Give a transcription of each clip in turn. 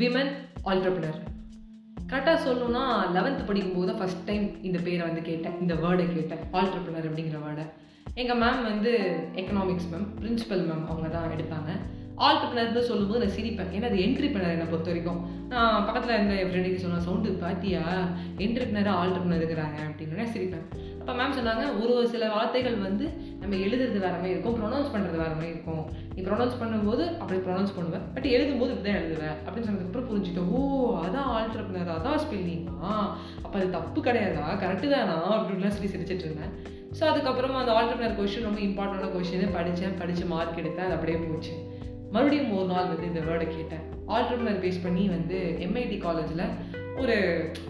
Women entrepreneur கரெக்டாக சொல்லணும்னா eleventh படிக்கும்போது தான் ஃபஸ்ட் டைம் இந்த பேரை வந்து கேட்டேன் இந்த வேர்டை கேட்டேன் ஆல்டர்பினர் அப்படிங்கிற வேர்டை எங்கள் மேம் வந்து எக்கனாமிக்ஸ் மேம் பிரின்சிபல் மேம் அவங்க தான் எடுத்தாங்க. ஆல்டர்பினர்னு சொல்லும்போது நான் சிரிப்பேன். ஏன்னா அது என்ட்ரி பண்ணர் என்னை பொறுத்த வரைக்கும். நான் பக்கத்தில் இருந்த என் ஃப்ரெண்டுக்கு சொன்னேன் சவுண்டு பார்த்தியா என்ட்ரிபினராக ஆல்டர்பினர் இருக்கிறாங்க அப்படின்னு சிரிப்பேன். அப்போ மேம் சொன்னாங்க ஒரு ஒரு சில வார்த்தைகள் வந்து நம்ம எழுதுறது வேற மாதிரி இருக்கும் ப்ரொனவுன்ஸ் பண்ணுறது வேற மாதிரி இருக்கும். நீ ப்ரொனவுன்ஸ் பண்ணும்போது அப்படி ப்ரொனவுன்ஸ் பண்ணுவேன் பட் எழுதும்போது இப்படி தான் எழுதுவேன் அப்படின்னு சொன்னதுக்கப்புறம் புரிஞ்சுட்டேன் ஓ அதான் ஆல்டர்பினர் அதான் ஸ்பெல்லிங்கா அப்போ அது தப்பு கிடையாதா? கரெக்டு தானா? அப்படின்லாம் சொல்லி சிரிச்சிட்டு இருந்தேன். ஸோ அதுக்கப்புறமா அந்த ஆல்டர்பினர் கொஷின் ரொம்ப இம்பார்ட்டண்டான கொஷின் படித்தேன் படித்து மார்க் எடுத்தேன் அது அப்படியே போச்சு. மறுபடியும் ஒரு நாள் வந்து இந்த வேர்டை கேட்டேன். ஆல்டர்பினர் பேஸ் பண்ணி வந்து எம்ஐடி காலேஜில் ஒரு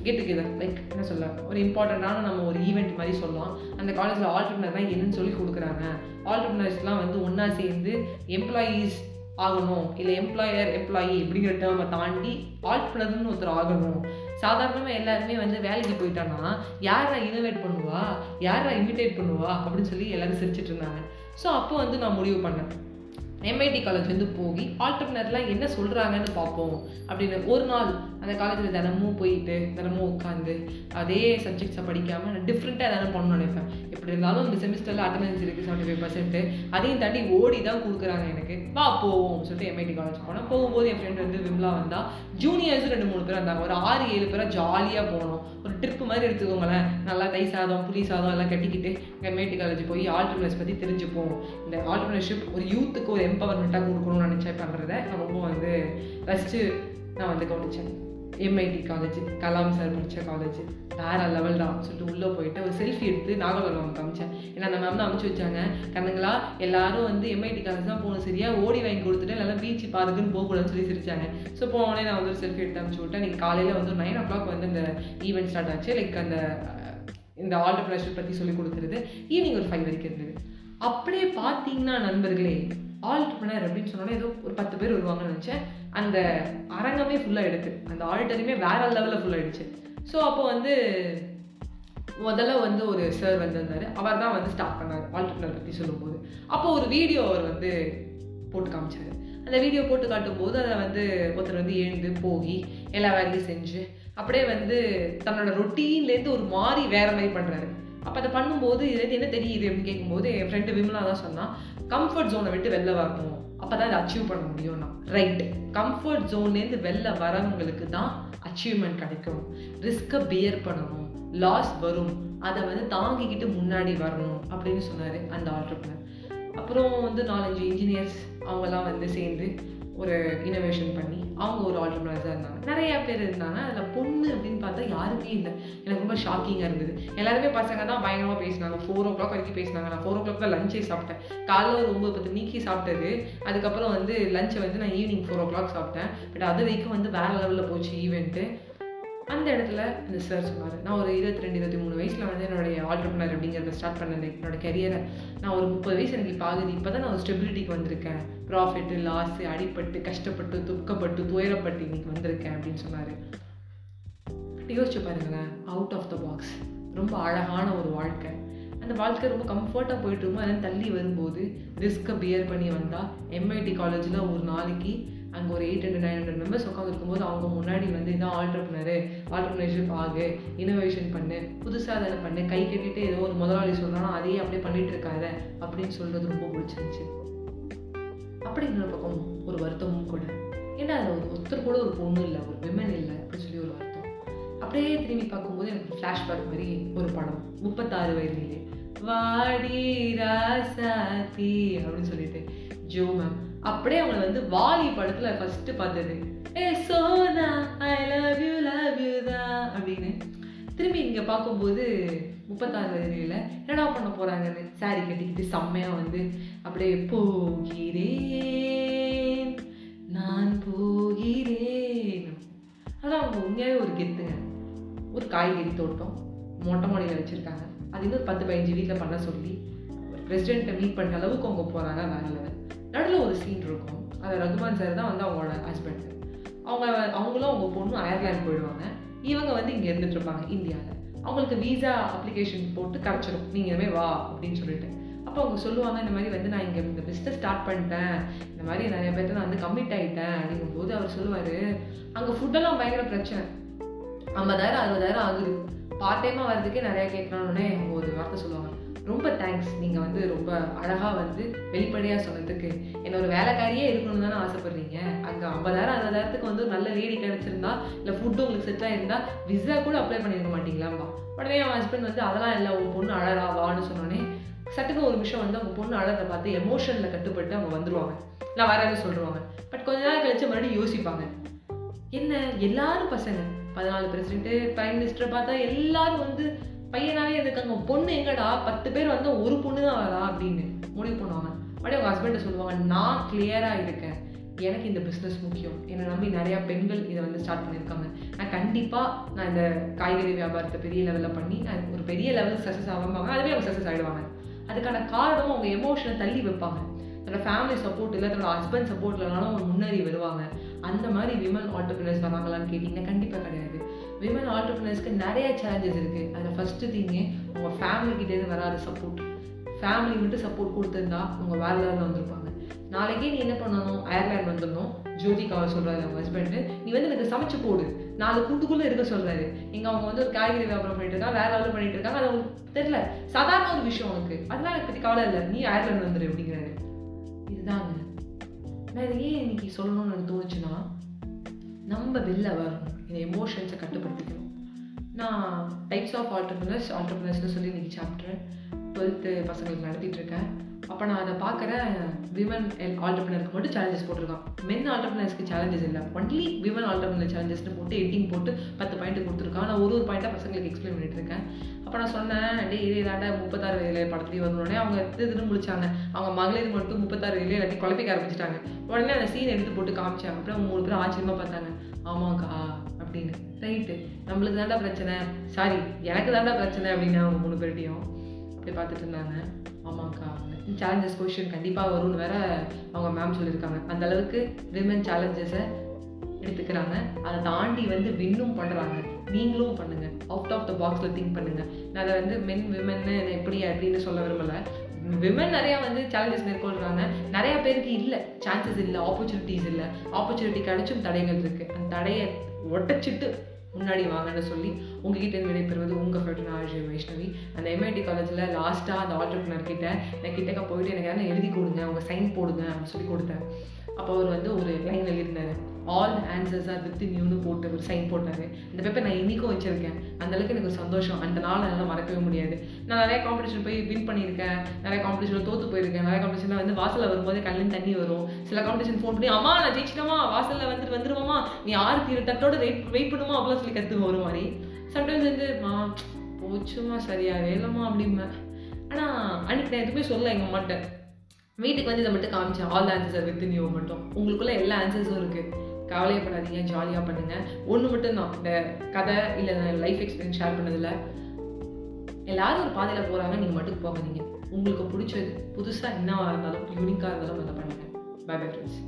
கெட் டுகெதர் லைக் என்ன சொல்ல ஒரு இம்பார்ட்டண்ட்டான நம்ம ஒரு ஈவெண்ட் மாதிரி சொல்லலாம். அந்த காலேஜில் ஆல்டர்பினர்னா என்னன்னு சொல்லி கொடுக்குறாங்க. ஆல்டர்னர்ஸ்லாம் வந்து ஒன்றா சேர்ந்து எம்ப்ளாயீஸ் ஆகணும். இல்லை எம்ப்ளாயர் எம்ப்ளாயி இப்படிங்கிற டேர்மை தாண்டி ஆல்டர்னர்னு ஒருத்தர் ஆகணும். சாதாரணமாக எல்லாருமே வந்து வேலைக்கு போயிட்டான்னா யாரா இனோவேட் பண்ணுவா? யாரா இமிட்டேட் பண்ணுவா? அப்படின்னு சொல்லி எல்லோரும் சிரிச்சிட்டு இருந்தாங்க. ஸோ அப்போ வந்து நான் முடிவு பண்ணேன். எம்ஐடி காலேஜ் வந்து போய் ஆல்டர்னர்லாம் என்ன சொல்கிறாங்கன்னு பார்ப்போம். அப்படின்னு ஒரு நாள் அந்த காலேஜில் தினமும் போயிட்டு தினமும் உட்காந்து அதே சப்ஜெக்ட்ஸை படிக்காமல் நான் டிஃப்ரெண்ட்டாக எதாவது பண்ணணும்னு நினைப்பேன். எப்படி இருந்தாலும் இந்த செமிஸ்டரில் அட்டண்டன்ஸ் இருக்குது செவன்ட்டி ஃபைவ் பர்சன்ட்டு அதையும் தாண்டி ஓடி தான் கொடுக்குறாங்க எனக்கு. வா போவோம் சொல்லிட்டு எம்ஐடி காலேஜ் போனோம். போகும்போது என் ஃப்ரெண்ட் வந்து விம்லா வந்தால் ஜூனியர்ஸ் ரெண்டு மூணு பேர் வந்தாங்க. ஒரு ஆறு ஏழு பேராக ஜாலியாக போனோம். ஒரு ட்ரிப்பு மாதிரி எடுத்துக்கோங்களேன். நல்லா தை சாதம் புளி சாதம் எல்லாம் கட்டிக்கிட்டு எம்ஐடி காலேஜ் போய் ஆல்டர்னர்ஸ் பற்றி தெரிஞ்சுப்போம். இந்த ஆல்டர்னர்ஷிப் ஒரு யூத்துக்கு ஒரு எம்பவர்மெண்ட்டாக கொடுக்கணும்னு நினச்சேன் பண்ணுறத நான் ரொம்ப வந்து ரசித்து நான் வந்து கவனித்தேன் எம்ஐடி காலேஜ் கலாம் சார் படித்த காலேஜ் வேறு லெவல் தான் சொல்லிட்டு உள்ளே போயிட்டு ஒரு செல்ஃபி எடுத்து நாகர்கோவில் காமிச்சேன். ஏன்னா அந்த மேம் தான் அமுச்சு வச்சாங்க. கண்ணுங்களா எல்லாரும் வந்து எம்ஐடி காலேஜ் தான் போகணும் சரியா? ஓடி வாங்கி கொடுத்துட்டு நல்லா பீச் பார்க்குன்னு போகக்கூடாதுன்னு சொல்லி சிரிச்சாங்க. ஸோ போனோடனே நான் வந்து ஒரு செல்ஃபி எடுத்து அமுச்சு விட்டேன். நீங்கள் காலையில் வந்து நைன் ஓ கிளாக் வந்து அந்த ஈவெண்ட் ஸ்டார்ட் ஆச்சு. லைக் அந்த இந்த ஆல்டர் ப்ரெஷர் பற்றி சொல்லி கொடுத்துருது ஈவினிங் ஒரு ஃபைவ் வரைக்கும் இருந்தது. அப்படியே பார்த்தீங்கன்னா நண்பர்களே ஆல்டர்பிரினர் அப்படின்னு சொன்னோன்னே ஏதோ ஒரு பத்து பேர் வருவாங்கன்னு நினச்சேன். அந்த அரங்கமே ஃபுல்லாக எடுத்து அந்த ஆல்டருமே வேற லெவலில் ஃபுல்லாகிடுச்சு ஸோ அப்போ வந்து முதல்ல வந்து ஒரு சார் வந்திருந்தார். அவர் தான் வந்து ஸ்டார்ட் பண்ணார் ஆல்டர்னர் பற்றி சொல்லும்போது. அப்போ ஒரு வீடியோ அவர் வந்து போட்டு காமிச்சார். அந்த வீடியோ போட்டு காட்டும்போது அதை வந்து ஒருத்தர் வந்து எழுந்து போகி எல்லா வேலையும் செஞ்சு அப்படியே வந்து தன்னோட ரொட்டீன்லேருந்து ஒரு மாறி வேற மாதிரி பண்ணுறாரு அப்போ அதை பண்ணும்போது இது என்ன தெரியுது அப்படின்னு கேட்கும்போது என் ஃப்ரெண்டு விமலா தான் சொன்னால் கம்ஃபர்ட் ஜோனை விட்டு வெளில வரணும். அப்போ தான் இதை அச்சீவ் பண்ண முடியும்னா. ரைட் கம்ஃபர்ட் ஜோன்லேருந்து வெளில வரவங்களுக்கு தான் அச்சீவ்மெண்ட் கிடைக்கும். ரிஸ்க்கை பியர் பண்ணணும். லாஸ் வரும். அதை வந்து தாங்கிக்கிட்டு முன்னாடி வரணும் அப்படின்னு சொன்னார் அந்த ஆல்டர்பினர் அப்புறம் வந்து நாலஞ்சு இன்ஜினியர்ஸ் அவங்கெல்லாம் வந்து சேர்ந்து ஒரு இனோவேஷன் பண்ணி அவங்க ஒரு ஆல்டர்பினர்ஸாக இருந்தாங்க. நிறைய பேர் இருந்தாங்க. அதில் பொண்ணு அப்படின்னு பார்த்தா யாருமே இல்லை. எனக்கு ரொம்ப ஷாக்கிங்காக இருந்தது. எல்லாருமே பசங்க தான் பயங்கரமாக பேசினாங்க. ஃபோர் ஓ கிளாக் வரைக்கும் பேசினாங்க. நான் ஃபோர் ஓ கிளாக் தான் லஞ்சே சாப்பிட்டேன். காலைல ஒரு ஒம்பது பத்து மணிக்கு சாப்பிட்டது. அதுக்கப்புறம் வந்து லஞ்சை வந்து நான் ஈவினிங் ஃபோர் ஓ கிளாக் சாப்பிட்டேன். பட் அது வரைக்கும் வந்து வேறு லெவலில் போச்சு ஈவெண்ட்டு அந்த இடத்துல அந்த சார் சொன்னார் நான் ஒரு இருபத்தி ரெண்டு இருபத்தி மூணு வயசில் வந்து என்னுடைய ஆல்டர்பிரினர் அப்படிங்கிறத ஸ்டார்ட் பண்ணேன். என்னோடய என்னோட கரியரை நான் ஒரு முப்பது வயசு எனக்கு இப்போ ஆகுது. இப்போ தான் நான் ஒரு ஸ்டெபிலிட்டிக்கு வந்திருக்கேன். ப்ராஃபிட்டு லாஸு அடிப்பட்டு கஷ்டப்பட்டு துக்கப்பட்டு துயரப்பட்டு இன்னைக்கு வந்திருக்கேன். அப்படின்னு சொன்னார். யோசிச்சு பாருங்களேன் அவுட் ஆஃப் த பாக்ஸ் ரொம்ப அழகான ஒரு வாழ்க்கை. அந்த வாழ்க்கை ரொம்ப கம்ஃபர்ட்டாக போயிட்டு இருக்கும் அதெல்லாம் தள்ளி வரும்போது ரிஸ்க்கை பியர் பண்ணி வந்தால் எம்ஐடி காலேஜில் ஒரு நாளைக்கு அங்கே ஒரு eight hundred nine hundred members உட்காந்துருக்கும்போது அவங்க முன்னாடி வந்து இதான் ஆல்டர்பனரு ஆல்டர்பனர்ஷிப் ஆகு இனோவேஷன் பண்ணு புதுசாக அதை பண்ணு கை கட்டிட்டு ஏதோ ஒரு முதலாளி சொல்கிறானோ அதையே அப்படியே பண்ணிட்டு இருக்காத அப்படின்னு சொல்கிறது ரொம்ப பிடிச்சிருந்துச்சு. அப்படிங்கிற பக்கம் ஒரு வருத்தமும் கூட. ஏன்னா அதில் ஒரு ஒருத்தர் கூட ஒரு பொண்ணு இல்லை ஒரு விமன் இல்லை அப்படின்னு சொல்லி ஒரு வருத்தம். அப்படியே திரும்பி பார்க்கும்போது எனக்கு ஃப்ளாஷ்பேக் மாதிரி ஒரு படம் முப்பத்தாறு வயதிலே. வாடி ராசாத்தி அப்படின்னு சொல்லிட்டு. ஜோ மேம் அப்படியே அவங்களை வந்து வாலி படத்துல ஃபர்ஸ்ட் பார்த்தது. Hey Sona I love you love you தான் அப்படின்னு. திரும்பி இங்கே பார்க்கும்போது முப்பத்தாறு வயதுல என்னடா பண்ண போகிறாங்கன்னு சாரி கட்டிக்கிட்டு செம்மையாக வந்து அப்படியே போகிறேன் நான் போகிறேன். அதான் அவங்க உண்மையாகவே ஒரு கெத்துங்க ஒரு காய்கறி தோட்டம் மொட்டை மாடியில் வச்சுருக்காங்க. அது இன்னும் பத்து பதினஞ்சு வீட்டில் பண்ண சொல்லி ஒரு பிரசிடெண்ட்டை மீட் பண்ணுற அளவுக்கு அவங்க போகிறாங்க வேற லெவல் நடுவில் ஒரு சீன் இருக்கும். அது ரகுமான் சார் தான் வந்து அவங்களோட ஹஸ்பண்ட் அவங்க அவங்களும் அவங்க பொண்ணு அயர்லாந்து போயிடுவாங்க. இவங்க வந்து இங்கே இருந்துட்டு இருப்பாங்க இந்தியாவில் அவங்களுக்கு வீசா அப்ளிகேஷன் போட்டு கிடச்சிரும். நீங்கள் இனிமேல் வா அப்படின்னு சொல்லிட்டு. அப்போ அவங்க சொல்லுவாங்க இந்த மாதிரி வந்து நான் இங்கே இந்த பிஸ்னஸ் ஸ்டார்ட் பண்ணிட்டேன். இந்த மாதிரி நிறைய பேர்த்து நான் வந்து கம்மிட் ஆகிட்டேன் அப்படிங்கும்போது அவர் சொல்லுவார் அங்கே ஃபுட்டெல்லாம் பயங்கர பிரச்சனை. ஐம்பதாயிரம் அறுபதாயிரம் ஆகுது. பார்ட் டைமாக வர்றதுக்கே நிறையா கேட்கணுன்னே அவங்க ஒரு வார்த்தை சொல்லுவாங்க. ரொம்ப தேங்க்ஸ் நீங்கள் வந்து ரொம்ப அழகாக வந்து வெளிப்படையாக சொன்னதுக்கு. என்ன ஒரு வேலைக்காரியே இருக்கணும்னு தானே ஆசைப்பட்றீங்க? அங்கே ஐம்பதாயிரம் அறுபதாயிரத்துக்கு வந்து ஒரு நல்ல லேடி கிடச்சிருந்தா இல்லை ஃபுட்டு உங்களுக்கு செட்டாக இருந்தால் விசா கூட அப்ளை பண்ணியிருக்க மாட்டீங்களாம்மா உடனே அவன் ஹஸ்பண்ட் வந்து அதெல்லாம் இல்லை உன் பொண்ணு அழகா வான்னு சொன்னோடனே சட்டுக்கு ஒரு விஷயம் வந்து அவங்க பொண்ணு அழகை பார்த்து எமோஷனில் கட்டுப்பட்டு அவங்க வந்துருவாங்க. நான் வரேன்னு சொல்லுவாங்க பட் கொஞ்ச நாள் கழிச்சு மறுபடியும் யோசிப்பாங்க. என்ன எல்லாரும் பசங்க. பதினாலு பிரசிடென்ட்டு பிரைம் மினிஸ்டரை பார்த்தா எல்லாரும் வந்து பையனாவே இருக்காங்க பொண்ணு எங்கடா? பத்து பேர் வந்து ஒரு பொண்ணு தான் வரா அப்படின்னு முடிவு பண்ணுவாங்க. அப்படியே அவங்க ஹஸ்பண்டை சொல்லுவாங்க நான் கிளியராக இருக்கேன். எனக்கு இந்த பிஸ்னஸ் முக்கியம். என்னை நம்பி நிறையா பெண்கள் இதை வந்து ஸ்டார்ட் பண்ணியிருக்காங்க. நான் கண்டிப்பாக நான் இந்த காய்கறி வியாபாரத்தை பெரிய லெவலில் பண்ணி நான் ஒரு பெரிய லெவலுக்கு சக்ஸஸ் ஆவாங்க. அதுவே அவங்க சக்ஸஸ் ஆகிடுவாங்க அதுக்கான காரணம் அவங்க எமோஷனை தள்ளி வைப்பாங்க. தன்னோட ஃபேமிலி சப்போர்ட் இல்லை தன்னோட ஹஸ்பண்ட் சப்போர்ட் இல்லைனாலும் அவங்க முன்னேறி வருவாங்க. அந்த மாதிரி விமன் ஆண்டர்பிரினர்ஸ் வராங்களான்னு கேட்டிங்கன்னா கண்டிப்பாக கிடையாது. விமன் ஆண்டர்பிரினர்ஸ்க்கு நிறைய சேலஞ்சஸ் இருக்குது அதில் ஃபஸ்ட்டு திங்கு உங்கள் ஃபேமிலிக்கிட்டேருந்து வராத சப்போர்ட் ஃபேமிலி மட்டும் சப்போர்ட் கொடுத்துருந்தா அவங்க வேறு லெவலில் வந்திருப்பாங்க. நாளைக்கே நீ என்ன பண்ணணும்? அயர்லேண்ட் வந்துடணும். ஜோதிகாவை சொல்கிறாரு அவங்க ஹஸ்பண்டு நீ வந்து எனக்கு சமைச்சு போடு. நாலு கூட்டுக்குள்ளே இருக்க சொல்கிறாரு இங்கே அவங்க வந்து ஒரு காய்கறி வியாபாரம் பண்ணிட்டு இருக்காங்க வேற லெவலில் பண்ணிட்டு இருக்காங்க. அது அவங்களுக்கு தெரியல. சாதாரண ஒரு விஷயம் உனக்கு. அதெல்லாம் எனக்கு பற்றி கவலை இல்லை. நீ அயர்லாண்ட் வந்துடு அப்படிங்கிறாரு. இதுதாங்க. நான் இதை ஏன் இன்னைக்கு சொல்லணும்னு எனக்கு தோணுச்சுன்னா நம்ம வெளில வரணும். இந்த எமோஷன்ஸை கட்டுப்படுத்திக்கணும். நான் டைப்ஸ் ஆஃப் ஆண்டர்பிரினர்ஸ் ஆண்டர்பிரினர்ஸ்னு சொல்லி இன்னைக்கு சாப்டர் டுவெல்த்து பசங்களுக்கு நடத்திட்டு இருக்கேன். அப்போ நான் அதை பார்க்குறேன் விமன் ஆண்டர்பிரினருக்கு மட்டும் சேலஞ்சஸ் போட்டிருக்கான். மென் ஆண்டர்பிரினர்ஸ்க்கு சேலஞ்சஸ் இல்லை. ஒன்லி விமன் ஆண்டர்பிரினர் சேலஞ்சஸ்னு போட்டு எட்டிங் போட்டு பத்து பாயிண்ட் கொடுத்துருக்கான். நான் ஒரு ஒரு பாயிண்ட்டாக பசங்களுக்கு எக்ஸ்பிளைன் பண்ணிட்டு இருக்கேன். அப்போ நான் சொன்னேன் டே இதே தாண்டா முப்பத்தாறு வயதிலே படத்துலேயே வந்தோடனே அவங்க இதுன்னு முடிச்சாங்க. அவங்க மகளிர் மட்டும் முப்பத்தாறு வயதிலே எல்லாத்தையும் குழப்பிக்க ஆரம்பிச்சிட்டாங்க. உடனே அந்த சீன் எடுத்து போட்டு காமிச்சாங்க. அப்புறம் மூணு பேரும் ஆச்சரியமாக பார்த்தாங்க. ஆமாக்கா அப்படின்னு. ரைட்டு நம்மளுக்கு தாண்டா பிரச்சனை. சாரி எனக்கு தாண்டா பிரச்சனை அப்படின்னு அவங்க மூணு பேர்ட்டையும் அப்படி பார்த்துட்டு இருந்தாங்க. ஆமாக்கா சேலஞ்சஸ் கொஷின் கண்டிப்பாக வரும்னு வேற அவங்க மேம் சொல்லியிருக்காங்க. அந்த அளவுக்கு விமன் சேலஞ்சஸை எடுத்துக்கிறாங்க. அதை தாண்டி வந்து வின்னும் பண்ணுறாங்க நீங்களும் பண்ணுங்க. அவுட் ஆஃப் த பாக்ஸில் திங்க் பண்ணுங்க. நான் அதை வந்து மென் விமன்னு எப்படி அப்படின்னு சொல்ல விரும்பலை. விமன் நிறையா வந்து சேலஞ்சஸ் மேற்கொள்கிறாங்க நிறையா பேருக்கு இல்லை. சான்சஸ் இல்லை. ஆப்பர்ச்சுனிட்டிஸ் இல்லை. ஆப்பர்ச்சுனிட்டி கிடைச்சும் தடைகள் இருக்குது அந்த தடையை ஒட்டச்சிட்டு முன்னாடி வாங்கன்னு சொல்லி உங்ககிட்ட இருந்து விடைபெறுவது உங்கள் ஃப்ரெண்ட் ஆர்ஜி வைஷ்ணவி. அந்த எம்ஐடி காலேஜில் லாஸ்ட்டாக அந்த ஆண்டர்பிரினர் கிட்ட நான் கிட்டக்க போயிட்டு எனக்கு யாரும் எழுதி கொடுங்க உங்கள் சைன் போடுங்க அப்படின்னு சொல்லி கொடுத்தேன். அப்போ அவர் வந்து ஒரு லைன் எழுதினார். ஆல் ஆன்சர்ஸ் ஆர் வித் நியூன்னு போட்டு ஒரு சைன் போட்டாரு. இந்த பேப்பர் நான் இன்றைக்கும் வச்சிருக்கேன். அந்த அளவுக்கு எனக்கு ஒரு சந்தோஷம். அந்த நாள் என்னால் மறக்கவே முடியாது. நான் நிறைய காம்படிஷன் போய் வின் பண்ணியிருக்கேன். நிறைய காம்படிஷனில் தோத்து போயிருக்கேன். நிறைய காம்படிஷனில் வந்து வாசலில் வரும்போது கல்லின் தண்ணி வரும். சில காம்படிஷன் ஃபோன் பண்ணி அம்மா நான் ஜெயிச்சிட்டோமா வாசலில் வந்துட்டு வந்துருவோமா நீ ஆறு இரு தட்டோட வெயிட் வெயிட் பண்ணுமா? அப்படிலாம் சொல்லி கற்று ஒரு மாதிரி. சம்டைம்ஸ் வந்து மா போச்சுமா சரியா இல்லைம்மா அப்படிம்பேன். ஆனால் அன்னைக்கு நான் எதுவுமே சொல்ல எங்கள் அம்மாட்ட. வீட்டுக்கு வந்து இதை மட்டும் காமிச்சேன். ஆல் ஆன்சர்ஸ் வித் நியூ மட்டும். உங்களுக்குள்ள எல்லா ஆன்சர்ஸும் இருக்குது கவலையை பண்ணாதீங்க ஜாலியாக பண்ணுங்கள் ஒன்று மட்டும்தான் இந்த கதை இல்லை லைஃப் எக்ஸ்பீரியன்ஸ் ஷேர் பண்ணதில். எல்லாரும் ஒரு பாதையில் போகிறாங்க நீங்கள் மட்டும் போகாதீங்க. உங்களுக்கு பிடிச்சது புதுசாக என்னவாக இருந்தாலும் யூனிக்காக இருந்தாலும் அதை பண்ணுங்கள் பை பை ஃப்ரெண்ட்ஸ்